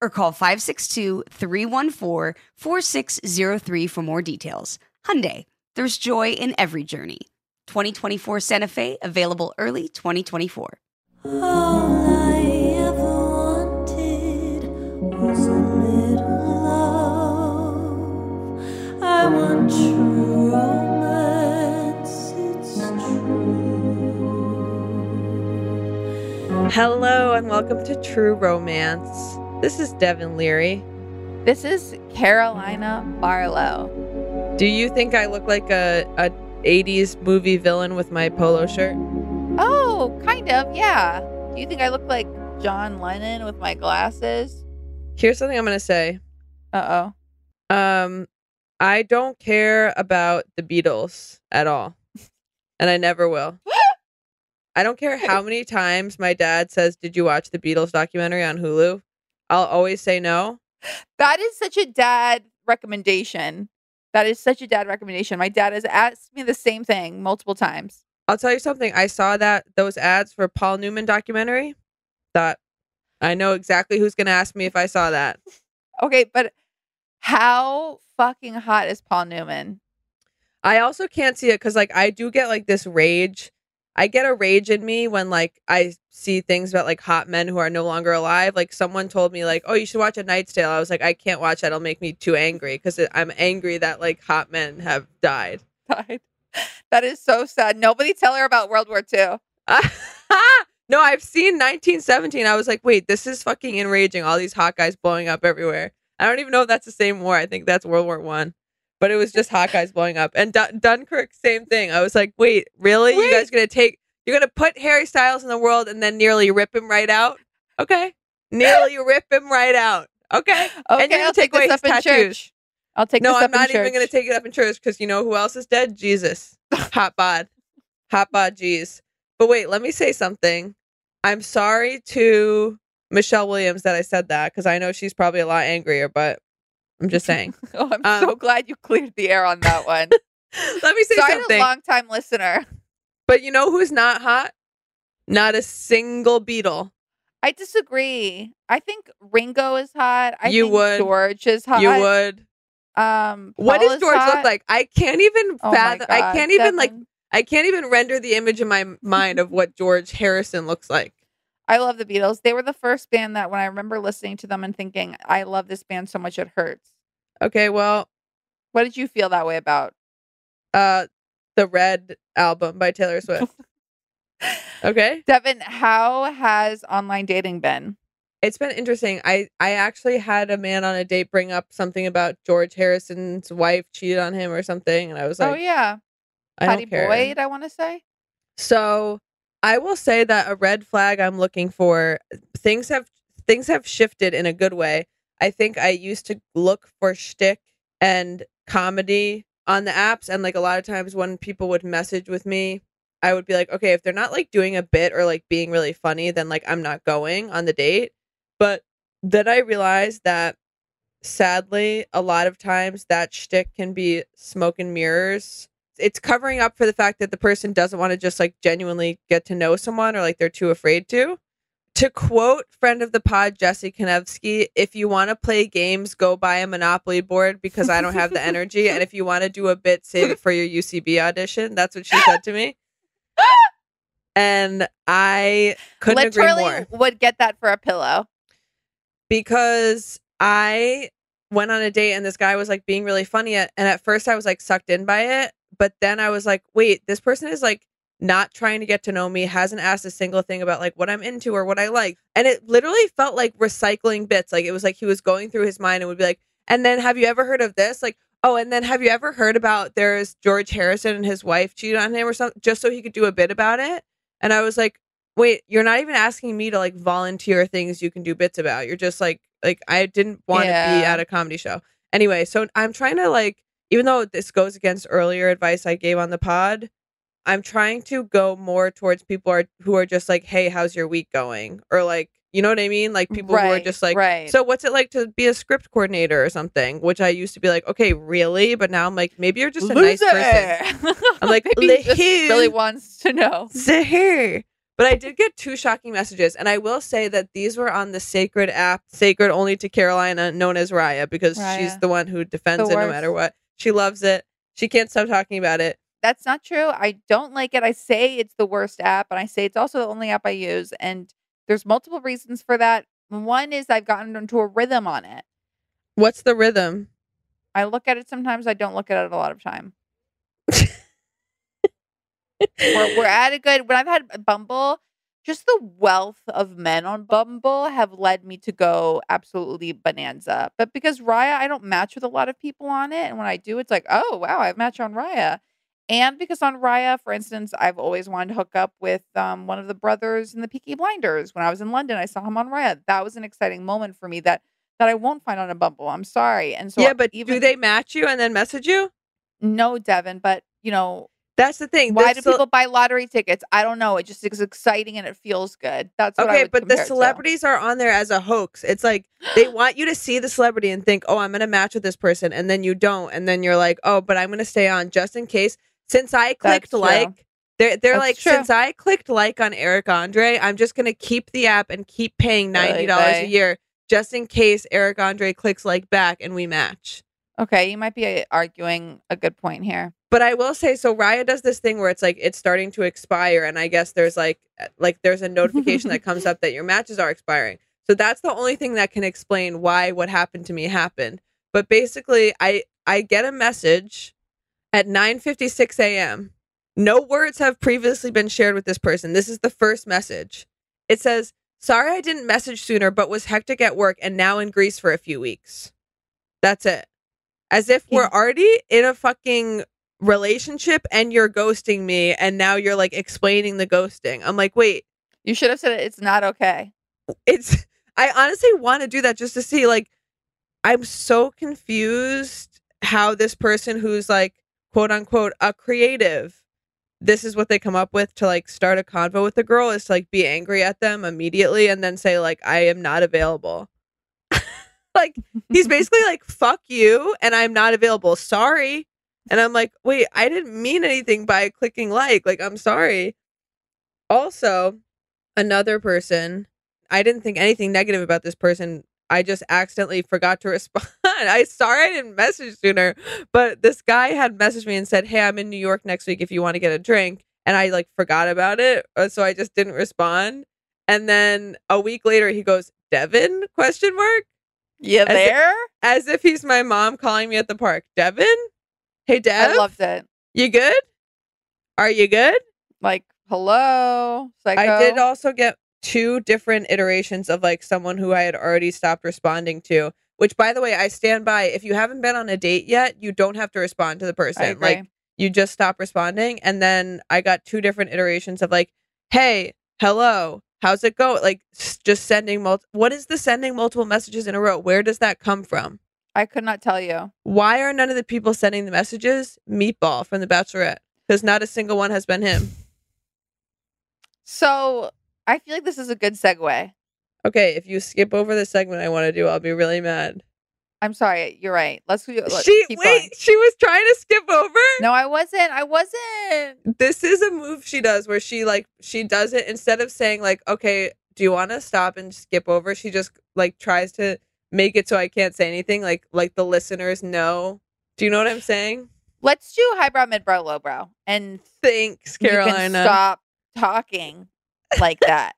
or call 562-314-4603 for more details. Hyundai, there's joy in every journey. 2024 Santa Fe, available early 2024. All I ever wanted was a little love. I want true romance, it's true. Hello and welcome to True Romance. This is Devin Leary. This is Carolina Barlow. Do you think I look like a, a 80s movie villain with my polo shirt? Oh, kind of, yeah. Do you think I look like John Lennon with my glasses? Here's something I'm going to say. Uh oh. Um I don't care about the Beatles at all. And I never will. I don't care how many times my dad says, "Did you watch the Beatles documentary on Hulu?" I'll always say no. That is such a dad recommendation. That is such a dad recommendation. My dad has asked me the same thing multiple times. I'll tell you something. I saw that those ads for Paul Newman documentary. Thought I know exactly who's going to ask me if I saw that. Okay, but how fucking hot is Paul Newman? I also can't see it because like I do get like this rage. I get a rage in me when like I see things about like hot men who are no longer alive. Like someone told me like, "Oh, you should watch A Knight's Tale." I was like, "I can't watch that. It'll make me too angry because I'm angry that like hot men have died." died. That is so sad. Nobody tell her about World War II. no, I've seen 1917. I was like, "Wait, this is fucking enraging. All these hot guys blowing up everywhere." I don't even know if that's the same war. I think that's World War One. But it was just hot guys blowing up. And Dun- Dunkirk, same thing. I was like, wait, really? You guys gonna take? You're gonna put Harry Styles in the world and then nearly rip him right out? Okay, nearly rip him right out. Okay, Okay, and then you're I'll take take away his up in tattoos. church. I'll take no, I'm not even gonna take it up in church because you know who else is dead? Jesus, hot bod, hot bod, jeez. But wait, let me say something. I'm sorry to Michelle Williams that I said that because I know she's probably a lot angrier, but I'm just saying. Oh, I'm Um, so glad you cleared the air on that one. Let me say Sorry, something. a long time listener. But you know who's not hot? Not a single Beatle. I disagree. I think Ringo is hot. I You think would. George is hot. You would. Um, What does George hot. look like? I can't even Oh fathom. I can't even like. I can't even render the image in my mind of what George Harrison looks like. I love the Beatles. They were the first band that when I remember listening to them and thinking, I love this band so much it hurts. Okay, well, What did you feel that way about? uh, the Red album by Taylor Swift. okay, Devin, how has online dating been? it's been interesting. I I actually had a man on a date bring up something about George Harrison's wife cheated on him or something, and I was oh, like, oh yeah, I Patty don't care. Boyd. I want to say. So I will say that a red flag I'm looking for things have things have shifted in a good way. I think I used to look for shtick and comedy on the apps, and like a lot of times when people would message with me, I would be like, okay, if they're not like doing a bit or like being really funny, then like I'm not going on the date. But then I realized that sadly, a lot of times that shtick can be smoke and mirrors. It's covering up for the fact that the person doesn't want to just like genuinely get to know someone or like they're too afraid to. To quote friend of the pod, Jesse Konevsky, if you want to play games, go buy a Monopoly board because I don't have the energy. And if you want to do a bit, save it for your UCB audition. That's what she said to me. And I couldn't Literally agree more would get that for a pillow. because I went on a date and this guy was like being really funny at, and at first I was like sucked in by it, but then I was like, wait, this person is like not trying to get to know me, hasn't asked a single thing about like what I'm into or what I like. And it literally felt like recycling bits. Like it was like he was going through his mind and would be like, and then have you ever heard of this? Like, oh, and then have you ever heard about there's George Harrison and his wife cheated on him or something just so he could do a bit about it? And I was like, wait, you're not even asking me to like volunteer things you can do bits about. You're just like like I didn't want to be at a comedy show. Anyway, so I'm trying to like even though this goes against earlier advice I gave on the pod, I'm trying to go more towards people are, who are just like, "Hey, how's your week going?" or like, you know what I mean? Like people who are just like, right. "So what's it like to be a script coordinator or something?" Which I used to be like, "Okay, really?" But now I'm like, maybe you're just a nice person. I'm like, he just really wants to know. Zahir. But I did get two shocking messages, and I will say that these were on the sacred app, sacred only to Carolina, known as Raya, because she's the one who defends The it no matter what. She loves it. She can't stop talking about it. That's not true. I don't like it. I say it's the worst app, and I say it's also the only app I use. And there's multiple reasons for that. One is I've gotten into a rhythm on it. What's the rhythm? I look at it sometimes. I don't look at it a lot of time. we're, we're at a good when I've had Bumble, just the wealth of men on Bumble have led me to go absolutely bonanza. But because Raya, I don't match with a lot of people on it. And when I do, it's like, oh wow, I've matched on Raya. And because on Raya, for instance, I've always wanted to hook up with um, one of the brothers in the Peaky Blinders. When I was in London, I saw him on Raya. That was an exciting moment for me that that I won't find on a Bumble. I'm sorry. And so yeah, but even do they match you and then message you? no, Devin, but you know, That's the thing. why do people buy lottery tickets? I don't know. It just is exciting and it feels good. That's what I Okay, but the compare it to. celebrities are on there as a hoax. It's like they want you to see the celebrity and think, "Oh, I'm going to match with this person," and then you don't, and then you're like, "Oh, but I'm going to stay on just in case." Since I clicked like, they're they're That's like, true. since I clicked like on Eric Andre, I'm just going to keep the app and keep paying ninety dollars a year just in case Eric Andre clicks like back and we match. Okay, you might be uh, arguing a good point here. But I will say, so Raya does this thing where it's like it's starting to expire, and I guess there's like like there's a notification that comes up that your matches are expiring. So that's the only thing that can explain why what happened to me happened. But basically, I I get a message at 9:56 a.m. No words have previously been shared with this person. This is the first message. It says, "Sorry I didn't message sooner, but was hectic at work and now in Greece for a few weeks." That's it. As if we're already in a fucking relationship and you're ghosting me and now you're like explaining the ghosting. I'm like, "Wait, You should have said it's not okay. it's I honestly want to do that just to see like I'm so confused how this person who's like quote unquote a creative this is what they come up with to like start a convo with the girl is to like be angry at them immediately and then say like I am not available. like he's basically like fuck you and I'm not available. Sorry. And I'm like, "Wait, I didn't mean anything by clicking like. Like I'm sorry." Also, another person I didn't think anything negative about this person. I just accidentally forgot to respond. I sorry I didn't message sooner, but this guy had messaged me and said, "Hey, I'm in New York next week if you want to get a drink." And I like forgot about it, uh, so I just didn't respond. And then a week later, he goes, "Devin?" Question mark, You As it- there? as if he's my mom calling me at the park. Devin, hey Dev, I loved it. you good? Are you good? Like, hello, psycho. I did also get two different iterations of like someone who I had already stopped responding to. Which, by the way, I stand by. If you haven't been on a date yet, you don't have to respond to the person. Like you just stop responding. And then I got two different iterations of like, "Hey, hello, how's it go?" Like just sending mul- What is the sending multiple messages in a row? Where does that come from? I could not tell you. Why are none of the people sending the messages Meatball from The Bachelorette? Because not a single one has been him. So I feel like this is a good segue. Okay, if you skip over the segment I want to do, I'll be really mad. I'm sorry. You're right. Let's, let's she keep wait, going. she was trying to skip over. No, I wasn't. I wasn't. This is a move she does where she like she does it instead of saying like, "Okay, do you want to stop and skip over?" She just like tries to make it so I can't say anything like like the listeners know. Do you know what I'm saying? Let's do highbrow, midbrow, lowbrow, and Thanks, you can Carolina. stop talking like that.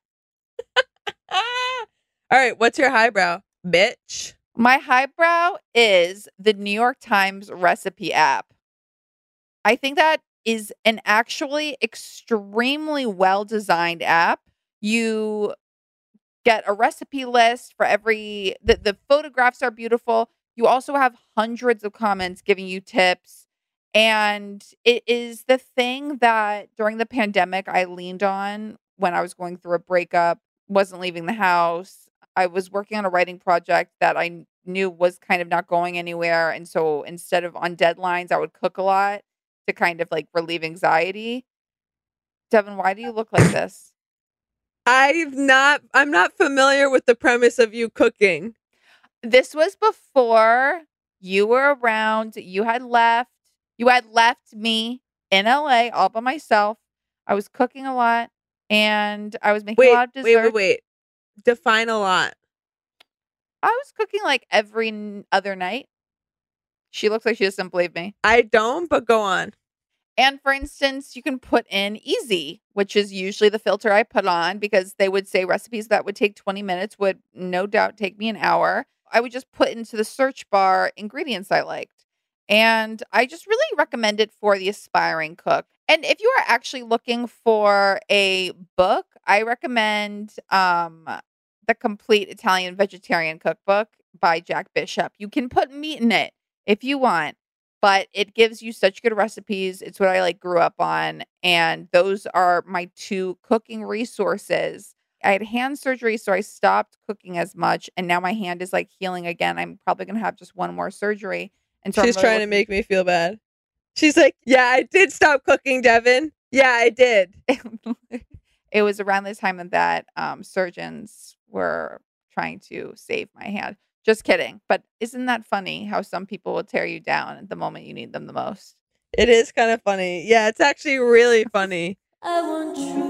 All right, what's your highbrow, bitch? My highbrow is the New York Times recipe app. I think that is an actually extremely well designed app. You get a recipe list for every the, the photographs are beautiful. You also have hundreds of comments giving you tips. And it is the thing that during the pandemic I leaned on when I was going through a breakup, wasn't leaving the house. I was working on a writing project that I knew was kind of not going anywhere. And so instead of on deadlines, I would cook a lot to kind of like relieve anxiety. Devin, why do you look like this? I've not I'm not familiar with the premise of you cooking. This was before you were around. You had left. You had left me in LA all by myself. I was cooking a lot and I was making Wait, a lot of wait, desserts. wait, wait. Define a lot. I was cooking like every n- other night. She looks like she doesn't believe me. I don't, but go on. And for instance, you can put in easy, which is usually the filter I put on because they would say recipes that would take 20 minutes would no doubt take me an hour. I would just put into the search bar ingredients I liked. And I just really recommend it for the aspiring cook. And if you are actually looking for a book, I recommend um, The Complete Italian Vegetarian Cookbook by Jack Bishop. You can put meat in it if you want but it gives you such good recipes. It's what I like grew up on. And those are my two cooking resources. I had hand surgery, so I stopped cooking as much. And now my hand is like healing again. I'm probably going to have just one more surgery. And so She's really trying to make me feel bad. She's like, "Yeah, I did stop cooking, Devin. Yeah, I did." it was around the time that um, surgeons were trying to save my hand. Just kidding. But isn't that funny how some people will tear you down at the moment you need them the most? It is kind of funny. Yeah, it's actually really funny. I want true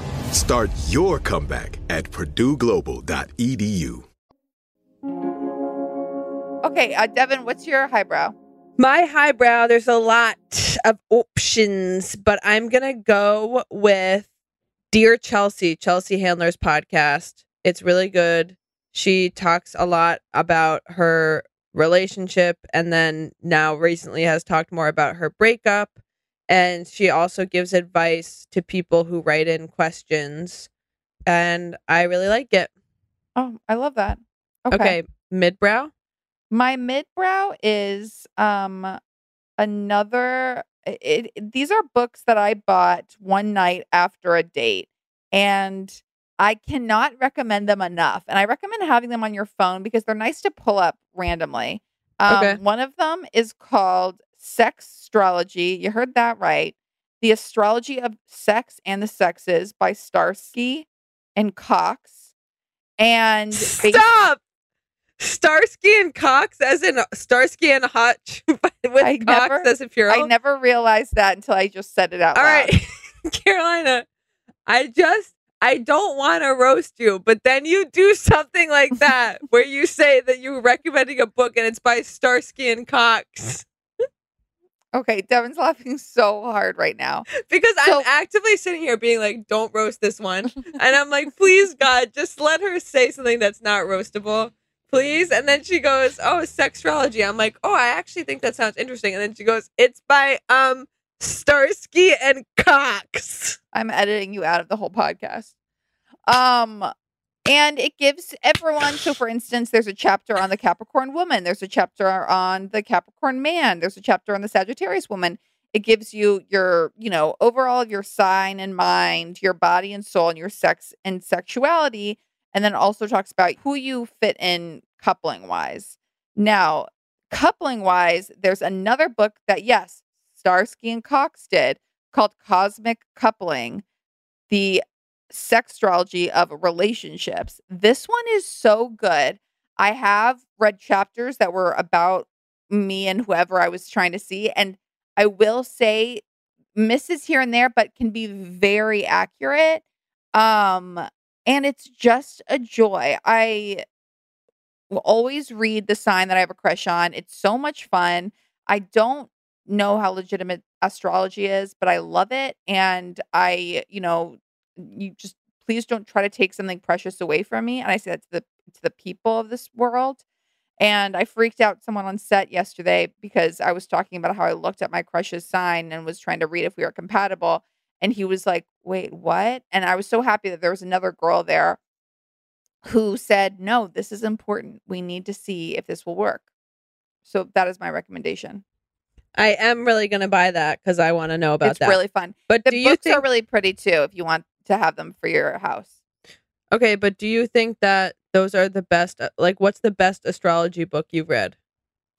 Start your comeback at purdueglobal.edu. Okay, uh, Devin, what's your highbrow? My highbrow, there's a lot of options, but I'm gonna go with Dear Chelsea, Chelsea Handler's podcast. It's really good. She talks a lot about her relationship and then now recently has talked more about her breakup. And she also gives advice to people who write in questions. And I really like it. Oh, I love that. Okay. Okay, midbrow. My midbrow is um another it, it- these are books that I bought one night after a date and I cannot recommend them enough. And I recommend having them on your phone because they're nice to pull up randomly. Um, Okay. One of them is called Sex Astrology. You heard that right. The Astrology of Sex and the Sexes by Starsky and Cox. And Stop! Starsky and Cox, as in uh, Starsky and Hutch, with I Cox never- as a plural. I never realized that until I just said it out All loud. right, Carolina, I just I don't want to roast you, but then you do something like that where you say that you're recommending a book and it's by Starsky and Cox Okay, Devin's laughing so hard right now. because So- I'm actively sitting here being like, "Don't roast this one," and I'm like, "Please, God, just let her say something that's not roastable." Please. And then she goes, Oh, sextrology. I'm like, Oh, I actually think that sounds interesting. And then she goes, It's by um Starsky and Cox. I'm editing you out of the whole podcast. Um, and it gives everyone. So, for instance, there's a chapter on the Capricorn woman. There's a chapter on the Capricorn man. There's a chapter on the Sagittarius woman. It gives you your, you know, overall of your sign and mind, your body and soul, and your sex and sexuality. And then also talks about who you fit in coupling wise. Now, coupling wise, there's another book that, yes, Starsky and Cox did called Cosmic Coupling, the sextrology of relationships. This one is so good. I have read chapters that were about me and whoever I was trying to see. And I will say misses here and there, but can be very accurate. Um, and it's just a joy. I will always read the sign that I have a crush on. It's so much fun. I don't know how legitimate astrology is, but I love it. And I, you know, you just please don't try to take something precious away from me. And I say that to the to the people of this world. And I freaked out someone on set yesterday because I was talking about how I looked at my crush's sign and was trying to read if we were compatible. And he was like, wait, what? And I was so happy that there was another girl there who said, no, this is important. We need to see if this will work. So that is my recommendation. I am really gonna buy that because I want to know about it's that. really fun. but The books think are really pretty too if you want to have them for your house. okay? But do you think that those are the best? uh, Like, what's the best astrology book you've read?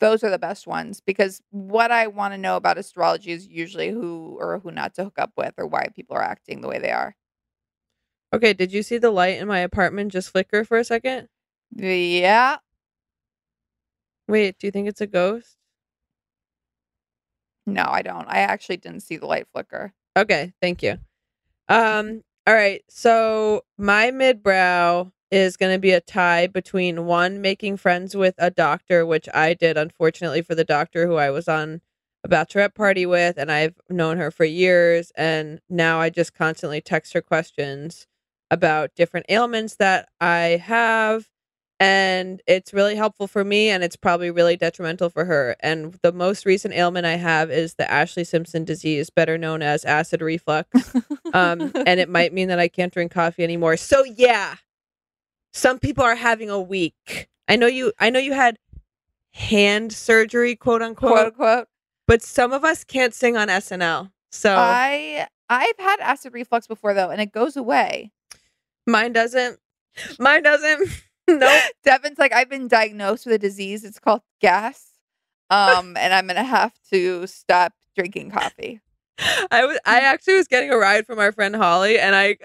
Those are the best ones because what I want to know about astrology is usually who or who not to hook up with or why people are acting the way they are. Okay, did you see the light in my apartment just flicker for a second? Yeah. Wait, do you think it's a ghost? No, I don't. I actually didn't see the light flicker. Okay, thank you. Um, all right. So my midbrow is going to be a tie between one making friends with a doctor, which I did unfortunately for the doctor who I was on a bachelorette party with, and I've known her for years, and now I just constantly text her questions about different ailments that I have. And it's really helpful for me, and it's probably really detrimental for her. And the most recent ailment I have is the Ashlee Simpson disease, better known as acid reflux um, and it might mean that I can't drink coffee anymore. So yeah, some people are having a week. I know you. I know you had hand surgery, quote unquote, quote unquote. but some of us can't sing on SNL. So I I've had acid reflux before though, and it goes away. mine doesn't. Mine doesn't. nope. Devin's like, I've been diagnosed with a disease. It's called gas. Um, and I'm gonna have to stop drinking coffee. I was. I actually was getting a ride from our friend Holly, and I.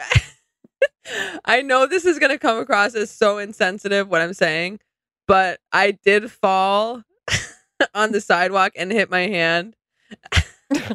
I know this is gonna come across as so insensitive what I'm saying, but I did fall on the sidewalk and hit my hand.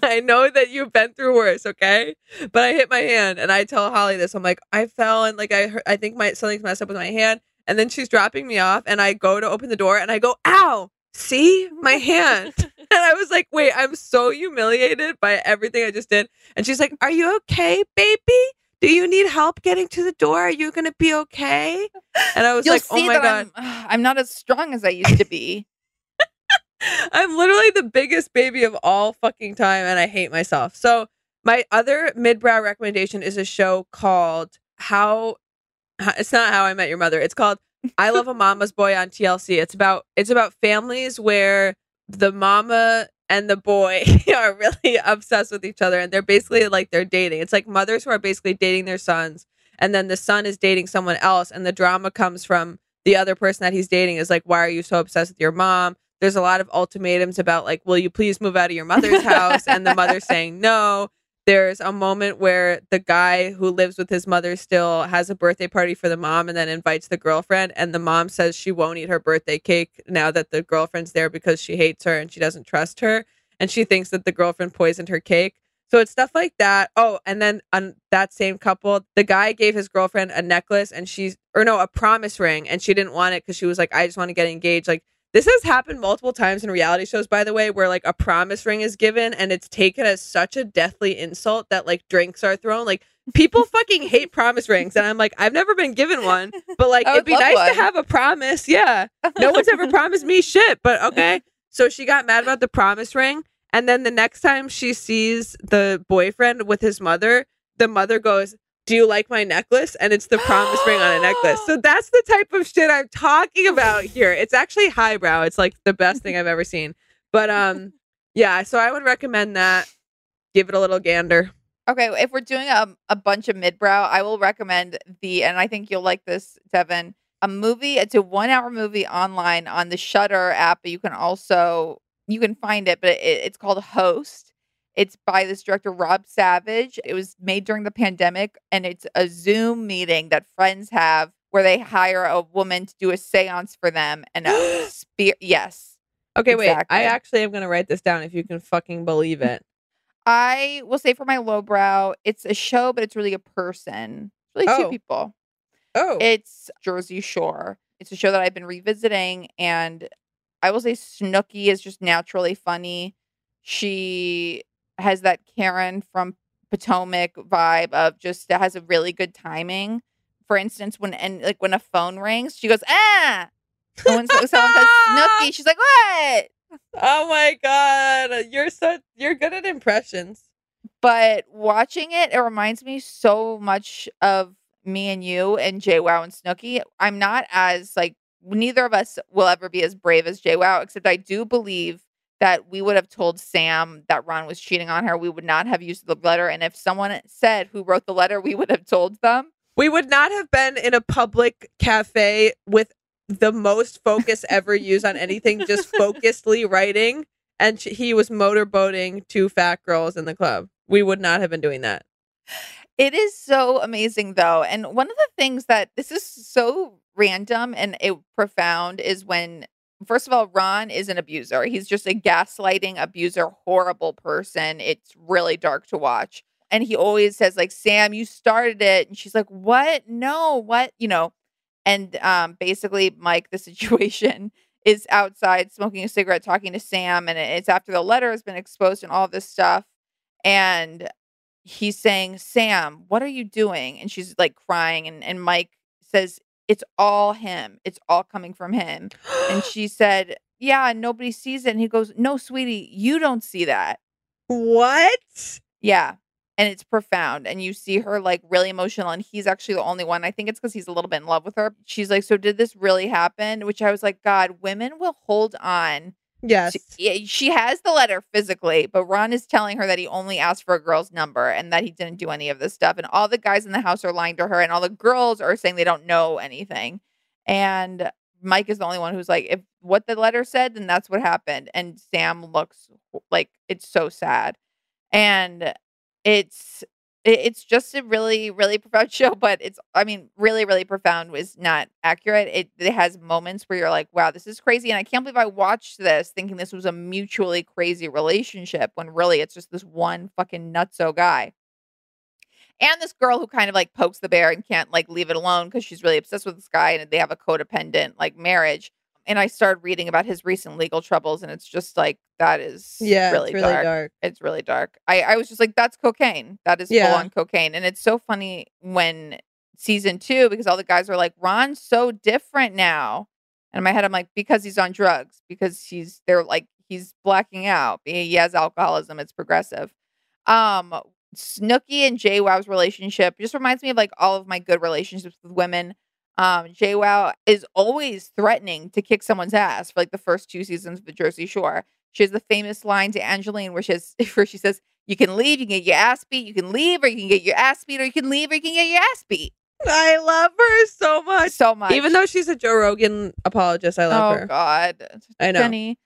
I know that you've been through worse, okay? But I hit my hand, and I tell Holly this. I'm like, I fell, and like I, I think my something's messed up with my hand. And then she's dropping me off, and I go to open the door, and I go, "Ow! See my hand." and I was like, "Wait, I'm so humiliated by everything I just did." And she's like, "Are you okay, baby? Do you need help getting to the door? Are you gonna be okay? And I was You'll like, Oh my god. I'm, I'm not as strong as I used to be. I'm literally the biggest baby of all fucking time and I hate myself. So my other midbrow recommendation is a show called How it's not how I met your mother. It's called I Love a Mama's Boy on TLC. It's about it's about families where the mama and the boy are really obsessed with each other and they're basically like they're dating. It's like mothers who are basically dating their sons and then the son is dating someone else and the drama comes from the other person that he's dating is like why are you so obsessed with your mom? There's a lot of ultimatums about like will you please move out of your mother's house and the mother saying no. There's a moment where the guy who lives with his mother still has a birthday party for the mom and then invites the girlfriend and the mom says she won't eat her birthday cake now that the girlfriend's there because she hates her and she doesn't trust her and she thinks that the girlfriend poisoned her cake. So it's stuff like that. Oh, and then on that same couple, the guy gave his girlfriend a necklace and she's or no, a promise ring and she didn't want it cuz she was like I just want to get engaged like this has happened multiple times in reality shows, by the way, where like a promise ring is given and it's taken as such a deathly insult that like drinks are thrown. Like people fucking hate promise rings. And I'm like, I've never been given one, but like it'd be nice one. to have a promise. Yeah. No one's ever promised me shit, but okay. So she got mad about the promise ring. And then the next time she sees the boyfriend with his mother, the mother goes, Do you like my necklace? And it's the promise ring on a necklace. So that's the type of shit I'm talking about here. It's actually highbrow. It's like the best thing I've ever seen. But um yeah, so I would recommend that. Give it a little gander. Okay, if we're doing a, a bunch of midbrow, I will recommend the, and I think you'll like this, Devin, a movie. It's a one hour movie online on the Shudder app, but you can also, you can find it, but it, it's called Host. It's by this director, Rob Savage. It was made during the pandemic, and it's a Zoom meeting that friends have where they hire a woman to do a seance for them. And a spear, yes. Okay, wait. I actually am gonna write this down if you can fucking believe it. I will say for my lowbrow, it's a show, but it's really a person. It's really two Oh. people. Oh. It's Jersey Shore. It's a show that I've been revisiting, and I will say Snooki is just naturally funny. She has that Karen from Potomac vibe of just that has a really good timing. For instance, when and like when a phone rings, she goes ah. And when someone says Snooki, she's like what? oh my god. You're so you're good at impressions. But watching it, it reminds me so much of me and you and JWoww and Snooki. I'm not as like neither of us will ever be as brave as JWoww, except I do believe that we would have told Sam that Ron was cheating on her. We would not have used the letter. And if someone said who wrote the letter, we would have told them. We would not have been in a public cafe with the most focus ever used on anything, just focusedly writing. And he was motorboating two fat girls in the club. We would not have been doing that. It is so amazing though. And one of the things that this is so random and it profound is when first of all, Ron is an abuser. He's just a gaslighting abuser, horrible person. It's really dark to watch. And he always says, like, Sam, you started it. And she's like, What? No, what? You know. And um basically, Mike, the situation is outside smoking a cigarette, talking to Sam, and it's after the letter has been exposed and all this stuff. And he's saying, Sam, what are you doing? And she's like crying. And, and Mike says, It's all him. It's all coming from him. And she said, Yeah, and nobody sees it. And he goes, No, sweetie, you don't see that. What? Yeah. And it's profound. And you see her like really emotional. And he's actually the only one. I think it's because he's a little bit in love with her. She's like, So did this really happen? Which I was like, God, women will hold on Yes. she, she has the letter physically, but Ron is telling her that he only asked for a girl's number and that he didn't do any of this stuff. And all the guys in the house are lying to her, and all the girls are saying they don't know anything. And Mike is the only one who's like, if what the letter said, then that's what happened. And Sam looks like it's so sad. And it's it- it's just a really really profound show but it's i mean really really profound was not accurate. It, it has moments where you're like wow this is crazy and i can't believe i watched this thinking this was a mutually crazy relationship when really it's just this one fucking nutso guy. And this girl who kind of like pokes the bear and can't like leave it alone because she's really obsessed with this guy and they have a codependent like marriage And I started reading about his recent legal troubles, and it's just like that is Yeah, really, it's really dark. dark. It's really dark. I, I was just like, that's cocaine. That is Yeah. full on cocaine. And it's so funny when season two, because all the guys are like, Ron's so different now. And in my head, I'm like, because he's on drugs, because he's they're like he's blacking out. He has alcoholism. It's progressive. Um, Snooki and JWoww's relationship just reminds me of like all of my good relationships with women. Um, JWoww is always threatening to kick someone's ass for like the first two seasons of the Jersey Shore. She has the famous line to Angelina where she has, where she says, "You can leave, you can get your ass beat. You can leave, or you can get your ass beat, or you can leave, or you can get your ass beat." I love her so much. So much, Even though she's a Joe Rogan apologist, I love oh her. Oh, God, I know. Jenny.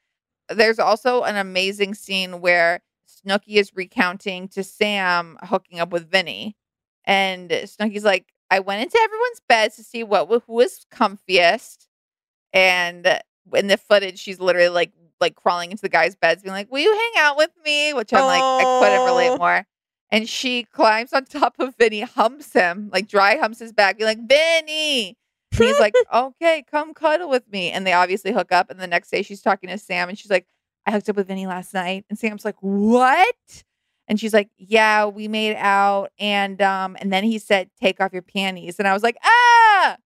There's also an amazing scene where Snooki is recounting to Sam hooking up with Vinny, and Snooki's like, "I went into everyone's beds to see what who was comfiest," and uh, in the footage, she's literally like like crawling into the guy's beds, being like, "Will you hang out with me?" Which I'm like, I couldn't relate oh. more. And she climbs on top of Vinny, humps him, like dry humps his back, being like, Vinny. And he's like, okay, come cuddle with me. And they obviously hook up. And the next day she's talking to Sam and she's like, I hooked up with Vinny last night. And Sam's like, what? And she's like, yeah, we made out. And um, and then he said, take off your panties. And I was like, ah.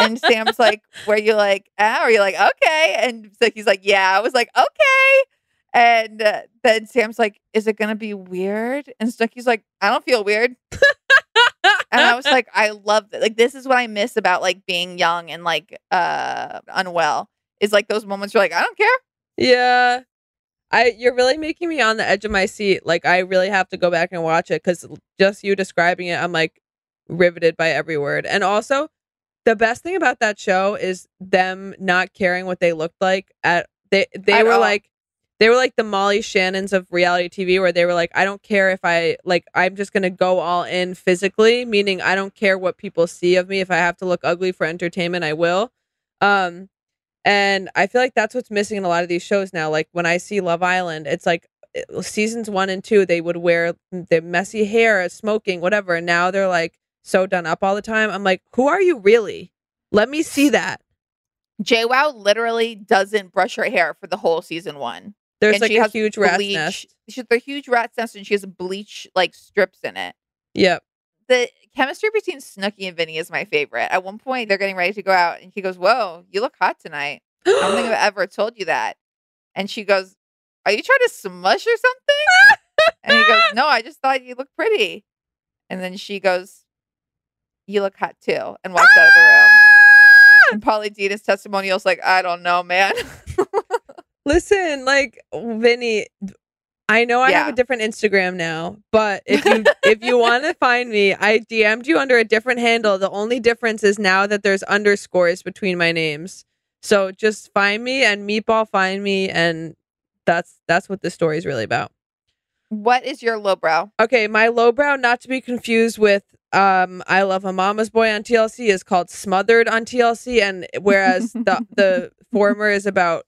and Sam's like, were you like, ah? Or you like, okay? And so he's like, yeah. I was like, okay. And uh, then Sam's like, is it going to be weird? And Snooki's like, I don't feel weird. and I was like, I love that. Like, this is what I miss about like being young and like uh unwell is like those moments you're like, I don't care. Yeah. I you're really making me on the edge of my seat. Like I really have to go back and watch it cuz just you describing it I'm like riveted by every word. And also the best thing about that show is them not caring what they looked like at they they At were all. like they were like the Molly Shannons of reality TV where they were like I don't care if I like I'm just going to go all in physically, meaning I don't care what people see of me if I have to look ugly for entertainment, I will. Um and I feel like that's what's missing in a lot of these shows now. Like when I see Love Island, it's like eh, seasons one and two, they would wear the messy hair, uh, smoking, whatever. And now they're like so done up all the time. I'm like, who are you really? Let me see that. JWoww literally doesn't brush her hair for the whole season one. There's And like she a has huge rat's nest. She's the huge rat's nest, and she has bleach like strips in it. Yep. The chemistry between Snooki and Vinny is my favorite. At one point, they're getting ready to go out, and he goes, "Whoa, you look hot tonight." I don't think I've ever told you that. And she goes, Are you trying to smush or something? and he goes, No, I just thought you looked pretty. And then she goes, You look hot too, and walks out of the room. Ah! And Polly Dina's testimonial's like, I don't know, man. Listen, like Vinny, I know I have a different Instagram now, but if you if you want to find me, I DM'd you under a different handle. The only difference is now that there's underscores between my names. So just find me and Meatball find me and that's that's what this story is really about. what is your lowbrow? Okay, my lowbrow, not to be confused with um I Love a Mama's Boy on TLC is called Smothered on TLC and whereas the the former is about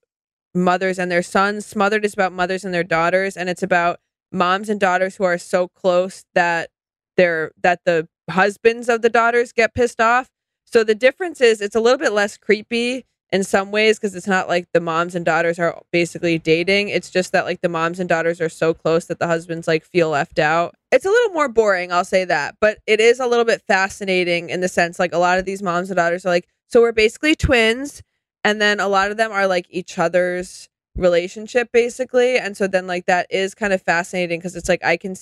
mothers and their sons, Smothered is about mothers and their daughters and it's about moms and daughters who are so close that they're that the husbands of the daughters get pissed off. So the difference is it's a little bit less creepy in some ways because it's not like the moms and daughters are basically dating. It's just that like the moms and daughters are so close that the husbands like feel left out. It's a little more boring, I'll say that, but it is a little bit fascinating in the sense like a lot of these moms and daughters are like, so we're basically twins, and then a lot of them are like each other's relationship basically, and so then like that is kind of fascinating because it's like I can,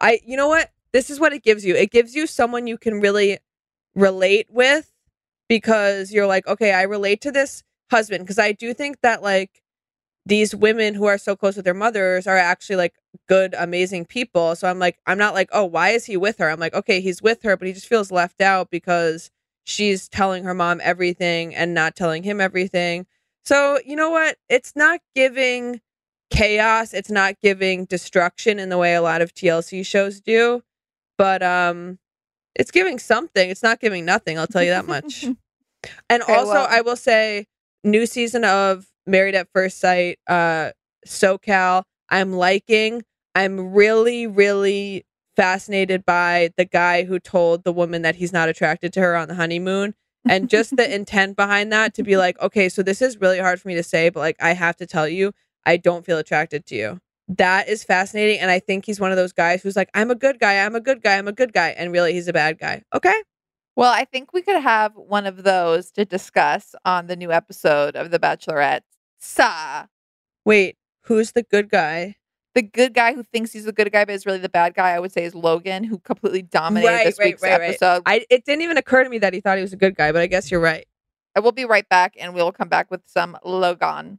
I you know what this is what it gives you. It gives you someone you can really relate with because you're like, okay, I relate to this husband because I do think that like these women who are so close with their mothers are actually like good, amazing people. So I'm like, I'm not like, oh, why is he with her? I'm like, okay, he's with her, but he just feels left out because she's telling her mom everything and not telling him everything. So, you know what? It's not giving chaos, it's not giving destruction in the way a lot of TLC shows do, but um it's giving something. It's not giving nothing, I'll tell you that much. And Okay, also, well- I will say, new season of Married at First Sight, uh, SoCal. I'm liking. I'm really, really fascinated by the guy who told the woman that he's not attracted to her on the honeymoon. and just the intent behind that to be like, okay, so this is really hard for me to say, but like I have to tell you, I don't feel attracted to you. That is fascinating. And I think he's one of those guys who's like, I'm a good guy, I'm a good guy, I'm a good guy. And really, he's a bad guy. Okay. Well, I think we could have one of those to discuss on the new episode of The Bachelorette. Sa, Wait, who's the good guy? The good guy who thinks he's the good guy but is really the bad guy, I would say is Logan, who completely dominated Right, this right, week's right, right. episode. I it didn't even occur to me that he thought he was a good guy, but I guess you're right. I will be right back and we'll come back with some Logan.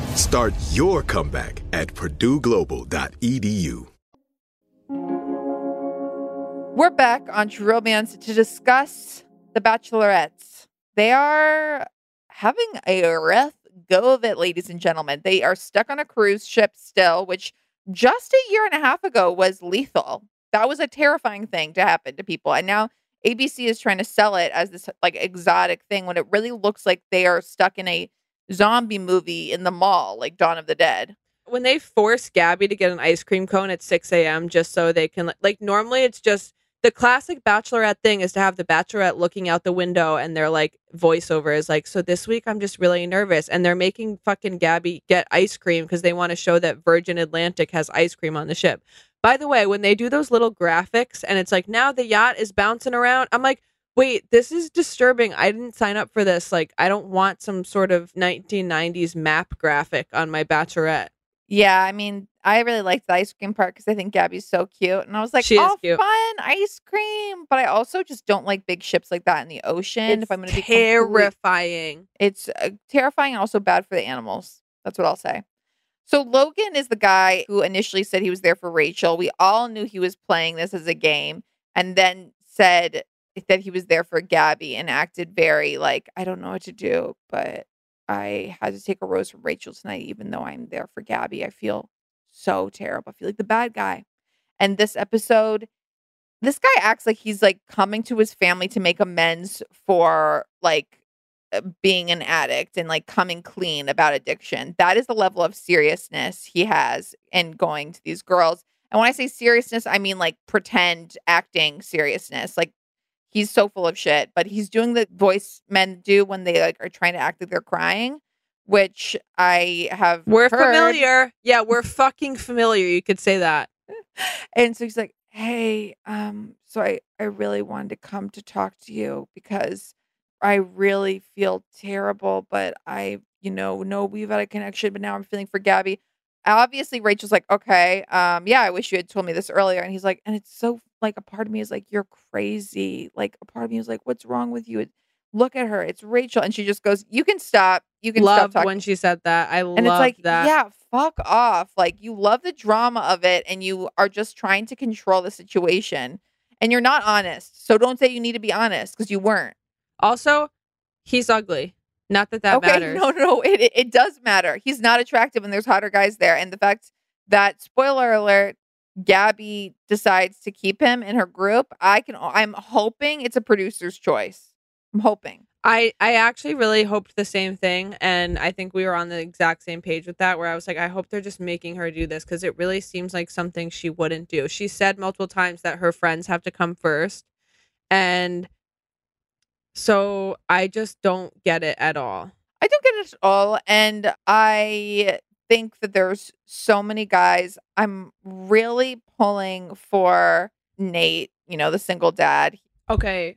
Start your comeback at purdueglobal.edu. We're back on True Romance to discuss the Bachelorettes. They are having a rough go of it, ladies and gentlemen. They are stuck on a cruise ship still, which just a year and a half ago was lethal. That was a terrifying thing to happen to people. And now ABC is trying to sell it as this like exotic thing when it really looks like they are stuck in a zombie movie in the mall, like Dawn of the Dead. When they force Gabby to get an ice cream cone at 6 a.m. just so they can, like, normally it's just the classic bachelorette thing is to have the bachelorette looking out the window and their like voiceover is like, so this week I'm just really nervous. And they're making fucking Gabby get ice cream because they want to show that Virgin Atlantic has ice cream on the ship. By the way, when they do those little graphics and it's like, now the yacht is bouncing around, I'm like, wait, this is disturbing. I didn't sign up for this. Like, I don't want some sort of 1990s map graphic on my bachelorette. Yeah, I mean, I really liked the ice cream part because I think Gabby's so cute. And I was like, She oh, fun, ice cream. But I also just don't like big ships like that in the ocean. if I'm going to be complete- terrifying. It's uh, terrifying and also bad for the animals. That's what I'll say. So Logan is the guy who initially said he was there for Rachel. We all knew he was playing this as a game and then said that he was there for Gabby and acted very like, I don't know what to do, but I had to take a rose from Rachel tonight, even though I'm there for Gabby. I feel so terrible. I feel like the bad guy. And this episode, this guy acts like he's like coming to his family to make amends for like uh, being an addict and like coming clean about addiction. That is the level of seriousness he has in going to these girls. And when I say seriousness, I mean like pretend acting seriousness. Like he's so full of shit, but he's doing the voice men do when they like are trying to act like they're crying, which I have We're heard. familiar. Yeah, we're fucking familiar. You could say that. And so he's like, "Hey, um, so I I really wanted to come to talk to you because I really feel terrible, but I, you know, know we've had a connection, but now I'm feeling for Gabby." Obviously, Rachel's like, "Okay, um, yeah, I wish you had told me this earlier." And he's like, "And it's so like a part of me is like, you're crazy. Like a part of me is like, what's wrong with you? Look at her. It's Rachel. And she just goes, you can stop. You can Love stop talking. when she said that. I and love it's like, that. yeah, fuck off. Like you love the drama of it and you are just trying to control the situation. And you're not honest. So don't say you need to be honest because you weren't. Also, he's ugly. Not that that okay, matters. no, no, it it does matter. He's not attractive and there's hotter guys there. And the fact that spoiler alert, Gabby decides to keep him in her group, I can I'm hoping it's a producer's choice. I'm hoping. I I actually really hoped the same thing, and I think we were on the exact same page with that. Where I was like, I hope they're just making her do this because it really seems like something she wouldn't do. She said multiple times that her friends have to come first, and so I just don't get it at all. I don't get it at all. And I think that there's so many guys. I'm really pulling for Nate, you know, the single dad. Okay,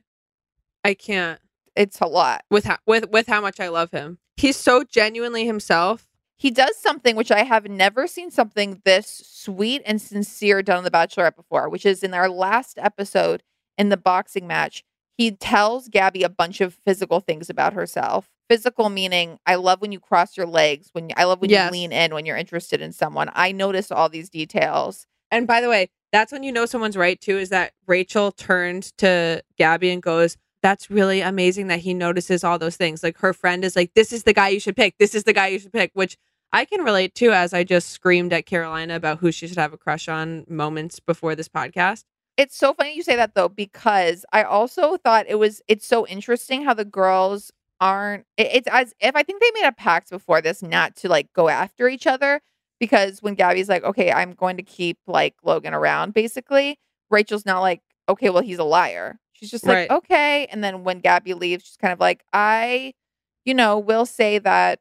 I can't It's a lot. with how, with with how much I love him. He's so genuinely himself. He does something which I have never seen something this sweet and sincere done on The Bachelorette before, which is in our last episode in the boxing match. He tells Gabby a bunch of physical things about herself. Physical meaning, I love when you cross your legs, when I love when Yes. you lean in when you're interested in someone. I notice all these details. And by the way, that's when you know someone's right too. Is that Rachel turned to Gabby and goes, "That's really amazing that he notices all those things." Like her friend is like, "This is the guy you should pick. This is the guy you should pick," which I can relate to, as I just screamed at Carolina about who she should have a crush on moments before this podcast. It's so funny you say that though, because I also thought it was it's so interesting how the girls aren't it- it's as if I think they made a pact before this not to like go after each other. Because when Gabby's like, okay, I'm going to keep like Logan around, basically, Rachel's not like, okay, well, he's a liar. She's just like, Right. okay. And then when Gabby leaves, she's kind of like, I, you know, will say that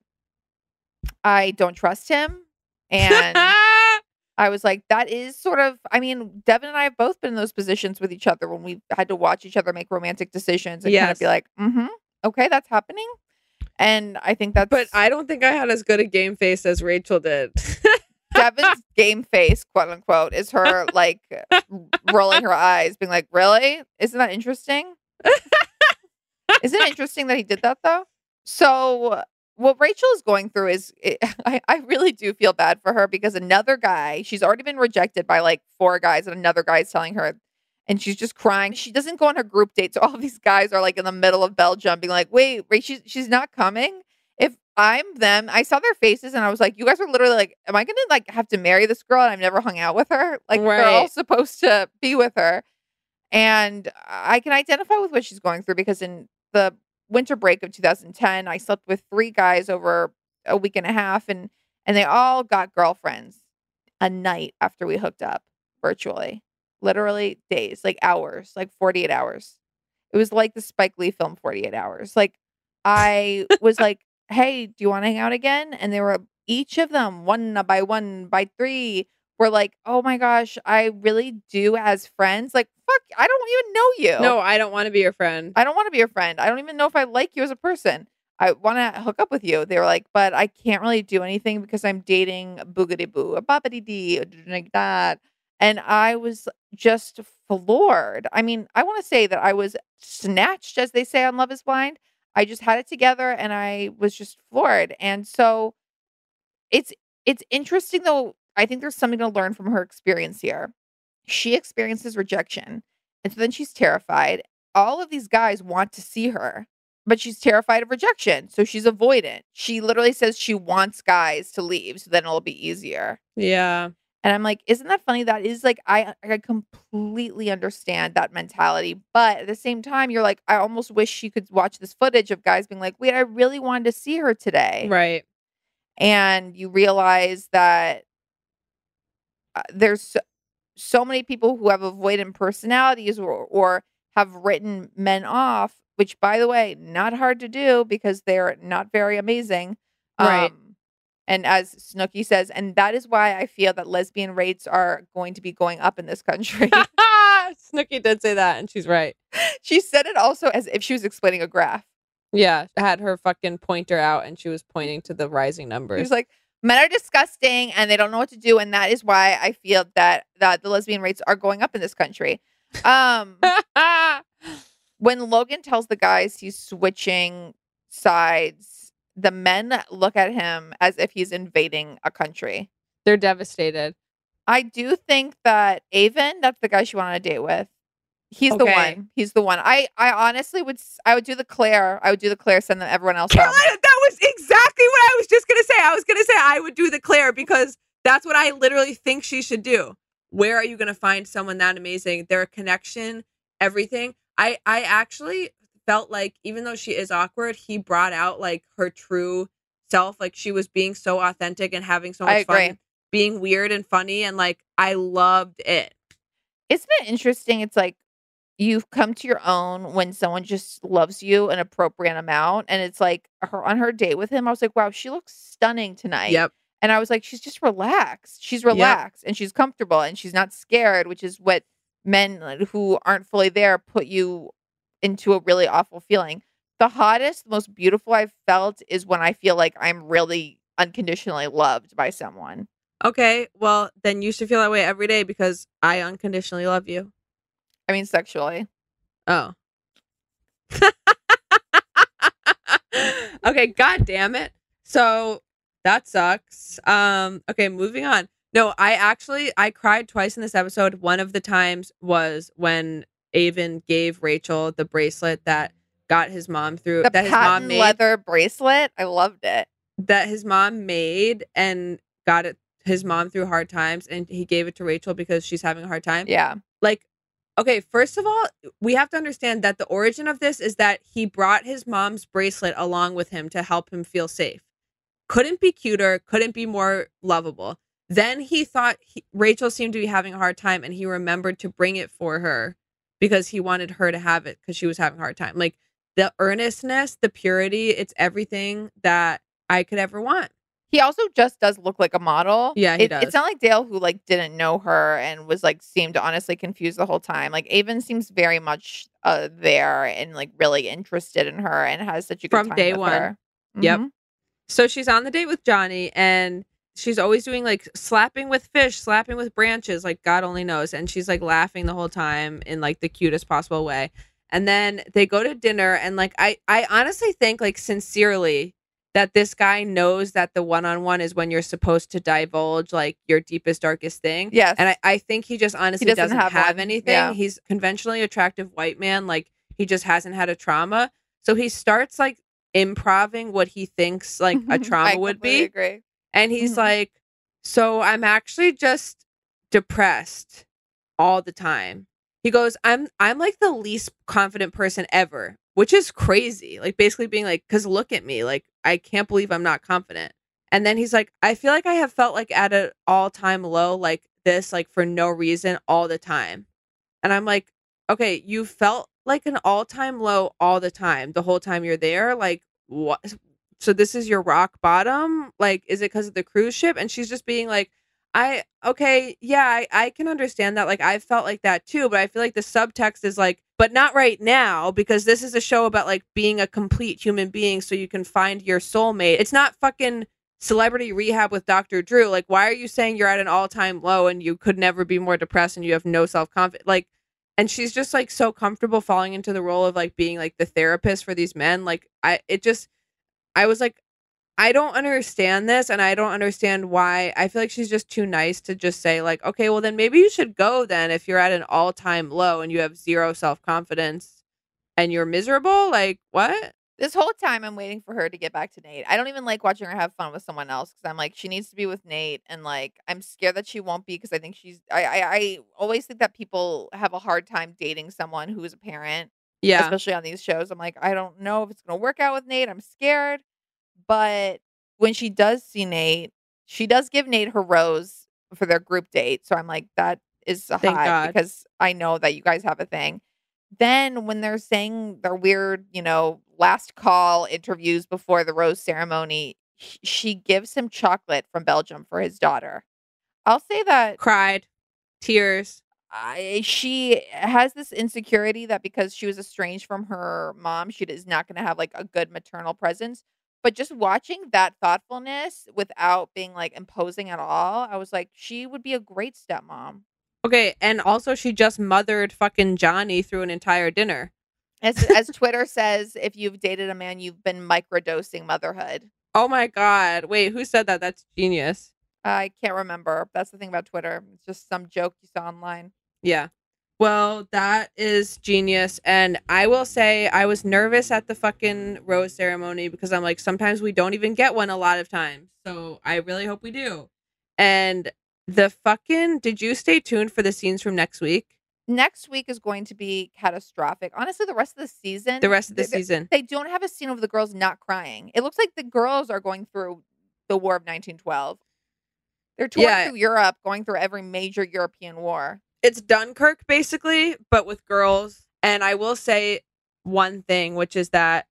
I don't trust him. And I was like, that is sort of, I mean, Devin and I have both been in those positions with each other when we've had to watch each other make romantic decisions and kind of be like, mm-hmm, okay, that's happening. And I think that's but I don't think I had as good a game face as Rachel did. Devin's game face, quote unquote, is her like rolling her eyes, being like, really? Isn't that interesting? Isn't it interesting that he did that though? So what Rachel is going through is it, I, I really do feel bad for her because another guy, she's already been rejected by like four guys, and another guy is telling her, and she's just crying. She doesn't go on her group date. So all these guys are like in the middle of Belgium being like, wait, wait, she's she's not coming. If I'm them, I saw their faces and I was like, you guys are literally like, am I gonna like have to marry this girl and I've never hung out with her? Like they're all supposed to be with her. And I can identify with what she's going through because in the winter break of 2010, I slept with three guys over a week and a half, and and they all got girlfriends a night after we hooked up virtually, literally days, like hours, like 48 hours. It was like the Spike Lee film 48 hours. Like I was like, "Hey, do you want to hang out again?" And they were each of them one by one by three were like, "Oh my gosh, I really do as friends." Like, fuck, I don't even know you. no, I don't want to be your friend. I don't want to be your friend. I don't even know if I like you as a person. I want to hook up with you. They were like, but I can't really do anything because I'm dating boogity boo, a boppity dee, like that. And I was just floored. I mean, I want to say that I was snatched, as they say on Love is Blind. I just had it together and I was just floored. And so it's it's interesting though. I think there's something to learn from her experience here. She experiences rejection. And so then she's terrified. All of these guys want to see her, but she's terrified of rejection. So she's avoidant. She literally says she wants guys to leave so then it'll be easier. yeah. And I'm like, isn't that funny? That is like, I, I completely understand that mentality. But at the same time, you're like, I almost wish she could watch this footage of guys being like, wait, I really wanted to see her today Right. and you realize that uh, there's so, so many people who have avoidant personalities or, or have written men off which by the way not hard to do because they're not very amazing Right. Um, and as Snooki says and that is why i feel that lesbian rates are going to be going up in this country Snooki did say that, and she's right. she said it also as if she was explaining a graph Yeah, had her fucking pointer out, and she was pointing to the rising numbers. was like, men are disgusting and they don't know what to do. And that is why I feel that, that the lesbian rates are going up in this country. Um, when Logan tells the guys he's switching sides, the men look at him as if he's invading a country. They're devastated. I do think that Aven, that's the guy she went on a date with. He's the one. He's the one. I I honestly would I would do the Clare. I would do the Clare. Send them everyone else home. That was exactly what I was just gonna say. I was gonna say I would do the Clare because that's what I literally think she should do. Where are you gonna find someone that amazing? Their connection, everything. I I actually felt like even though she is awkward, he brought out like her true self. Like she was being so authentic and having so much fun, being weird and funny, and like I loved it. Isn't it interesting? It's like you've come to your own when someone just loves you an appropriate amount. And it's like her on her date with him, I was like, wow, she looks stunning tonight. Yep. And I was like, she's just relaxed. She's relaxed and she's comfortable and she's not scared, which is what men who aren't fully there put you into a really awful feeling. The hottest, most beautiful I've felt is when I feel like I'm really unconditionally loved by someone. Okay, well then you should feel that way every day because I unconditionally love you. I mean, sexually. Oh. okay, god damn it. So that sucks. Um okay, moving on. No, I actually I cried twice in this episode. One of the times was when Aven gave Rachel the bracelet that got his mom through The that his mom made leather bracelet. I loved it. that his mom made and got it his mom through hard times and he gave it to Rachel because she's having a hard time Yeah. like okay first of all we have to understand that the origin of this is that he brought his mom's bracelet along with him to help him feel safe couldn't be cuter couldn't be more lovable then he thought he, rachel seemed to be having a hard time and he remembered to bring it for her because he wanted her to have it because she was having a hard time like the earnestness the purity it's everything that i could ever want He also just does look like a model. Yeah, he It- does. It's not like Dale who like didn't know her and was like seemed honestly confused the whole time. Like Aven seems very much uh there and like really interested in her and has such a good From time day with one. her. Yep. Mhm. So she's on the date with Johnny and she's always doing like slapping with fish, slapping with branches, like God only knows. And she's like laughing the whole time in like the cutest possible way. And then they go to dinner and like I I honestly think like sincerely that this guy knows that the one on one is when you're supposed to divulge like your deepest, darkest thing. Yes. And I, I think he just honestly doesn't doesn't, have have, anything. Yeah. He's conventionally attractive white man. Like he just hasn't had a trauma. So he starts like improving what he thinks like a trauma would be. Agree. And he's Mhm. like, So I'm actually just depressed all the time. He goes, I'm I'm like the least confident person ever, which is crazy. Like basically being like, cause look at me. Like I can't believe I'm not confident. And then he's like, I feel like I have felt like at an all time low like this, like for no reason all the time. And I'm like, okay, you felt like an all time low all the time, the whole time you're there. Like, what? So this is your rock bottom? Like, is it because of the cruise ship? And she's just being like, I, okay, yeah, I, I can understand that. Like, I felt like that too, but I feel like the subtext is like, but not right now because this is a show about like being a complete human being so you can find your soulmate. It's not fucking celebrity rehab with Dr. Drew. Like, why are you saying you're at an all time low and you could never be more depressed and you have no self confidence? Like, and she's just like so comfortable falling into the role of like being like the therapist for these men. Like, I, it just, I was like, I don't understand this and I don't understand why. I feel like she's just too nice to just say, like, okay, well, then maybe you should go then if you're at an all time low and you have zero self confidence and you're miserable. Like, what? This whole time I'm waiting for her to get back to Nate. I don't even like watching her have fun with someone else because I'm like, she needs to be with Nate, and like I'm scared that she won't be because I think she's. I, I I always think that people have a hard time dating someone who is a parent, Yeah. especially on these shows. I'm like, I don't know if it's gonna work out with Nate. I'm scared, but when she does see Nate, she does give Nate her rose for their group date. So I'm like, that is a Thank hot God. because I know that you guys have a thing. Then when they're saying their weird, you know, last call interviews before the rose ceremony, she gives him chocolate from Belgium for his daughter. I'll say that Cried, tears. I, she has this insecurity that because she was estranged from her mom, she is not going to have like a good maternal presence. But just watching that thoughtfulness without being like imposing at all, I was like, she would be a great stepmom. Okay, and also she just mothered fucking Johnny through an entire dinner. As, as Twitter says, if you've dated a man, you've been microdosing motherhood. Oh my god. Wait, who said that? That's genius. I can't remember. That's the thing about Twitter. It's just some joke you saw online. Yeah. Well, that is genius. And I will say I was nervous at the fucking rose ceremony because I'm like, sometimes we don't even get one a lot of times. So I really hope we do. And the fucking did you stay tuned for the scenes from next week? Next week is going to be catastrophic. Honestly, the rest of the season, The rest of the they- season. they don't have a scene of the girls not crying. It looks like the girls are going through the War of 1912. They're touring Yeah. through Europe, going through every major European war. It's Dunkirk basically, but with girls. And I will say one thing, which is that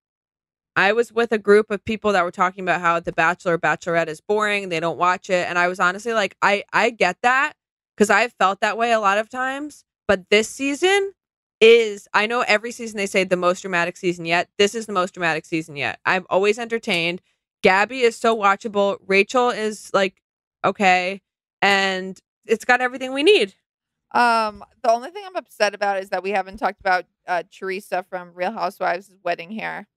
I was with a group of people that were talking about how The Bachelor Bachelorette is boring, they don't watch it, and I was honestly like, I I get that because I've felt that way a lot of times, but this season is I know every season they say the most dramatic season yet. This is the most dramatic season yet. I'm always entertained. Gabby is so watchable. Rachel is like okay, and it's got everything we need. Um, the only thing I'm upset about is that we haven't talked about uh, Teresa from Real Housewives' wedding hair.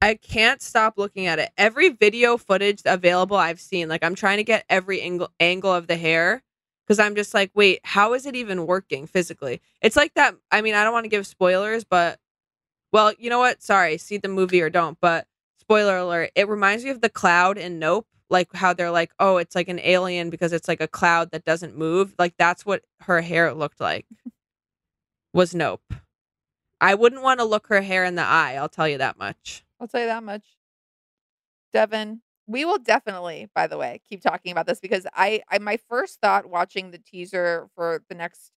I can't stop looking at it. Every video footage available I've seen, like I'm trying to get every angle angle of the hair because I'm just like, wait, how is it even working physically? It's like that. I mean, I don't want to give spoilers, but well, you know what? Sorry, see the movie or don't. But spoiler alert, it reminds me of the cloud in Nope. Like how they're like, oh, it's like an alien because it's like a cloud that doesn't move. Like that's what her hair looked like. Was Nope. I wouldn't want to look her hair in the eye. I'll tell you that much. I'll tell you that much. Devin, we will definitely, by the way, keep talking about this because I, I my first thought watching the teaser for the next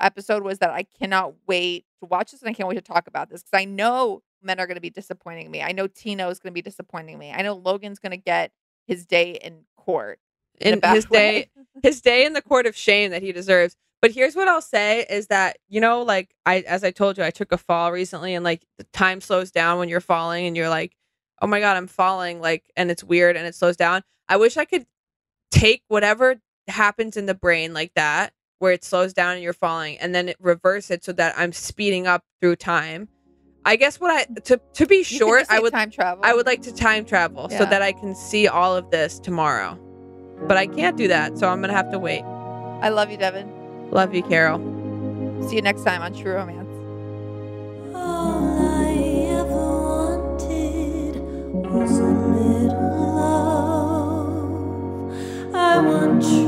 episode was that I cannot wait to watch this and I can't wait to talk about this because I know men are going to be disappointing me. I know Tino is going to be disappointing me. I know Logan's going to get his day in court. in in his day his day in the court of shame that he deserves. But here's what I'll say is that, you know, like I as I told you, I took a fall recently and like the time slows down when you're falling and you're like, oh my God, I'm falling, like and it's weird and it slows down. I wish I could take whatever happens in the brain like that, where it slows down and you're falling, and then it reverse it so that I'm speeding up through time. I guess what I to to be short, I would time travel. I would like to time travel so that I can see all of this tomorrow. But I can't do that, so I'm gonna have to wait. I love you, Devin. Love you, Carol. See you next time on True Romance. All I ever wanted was a little love. I want true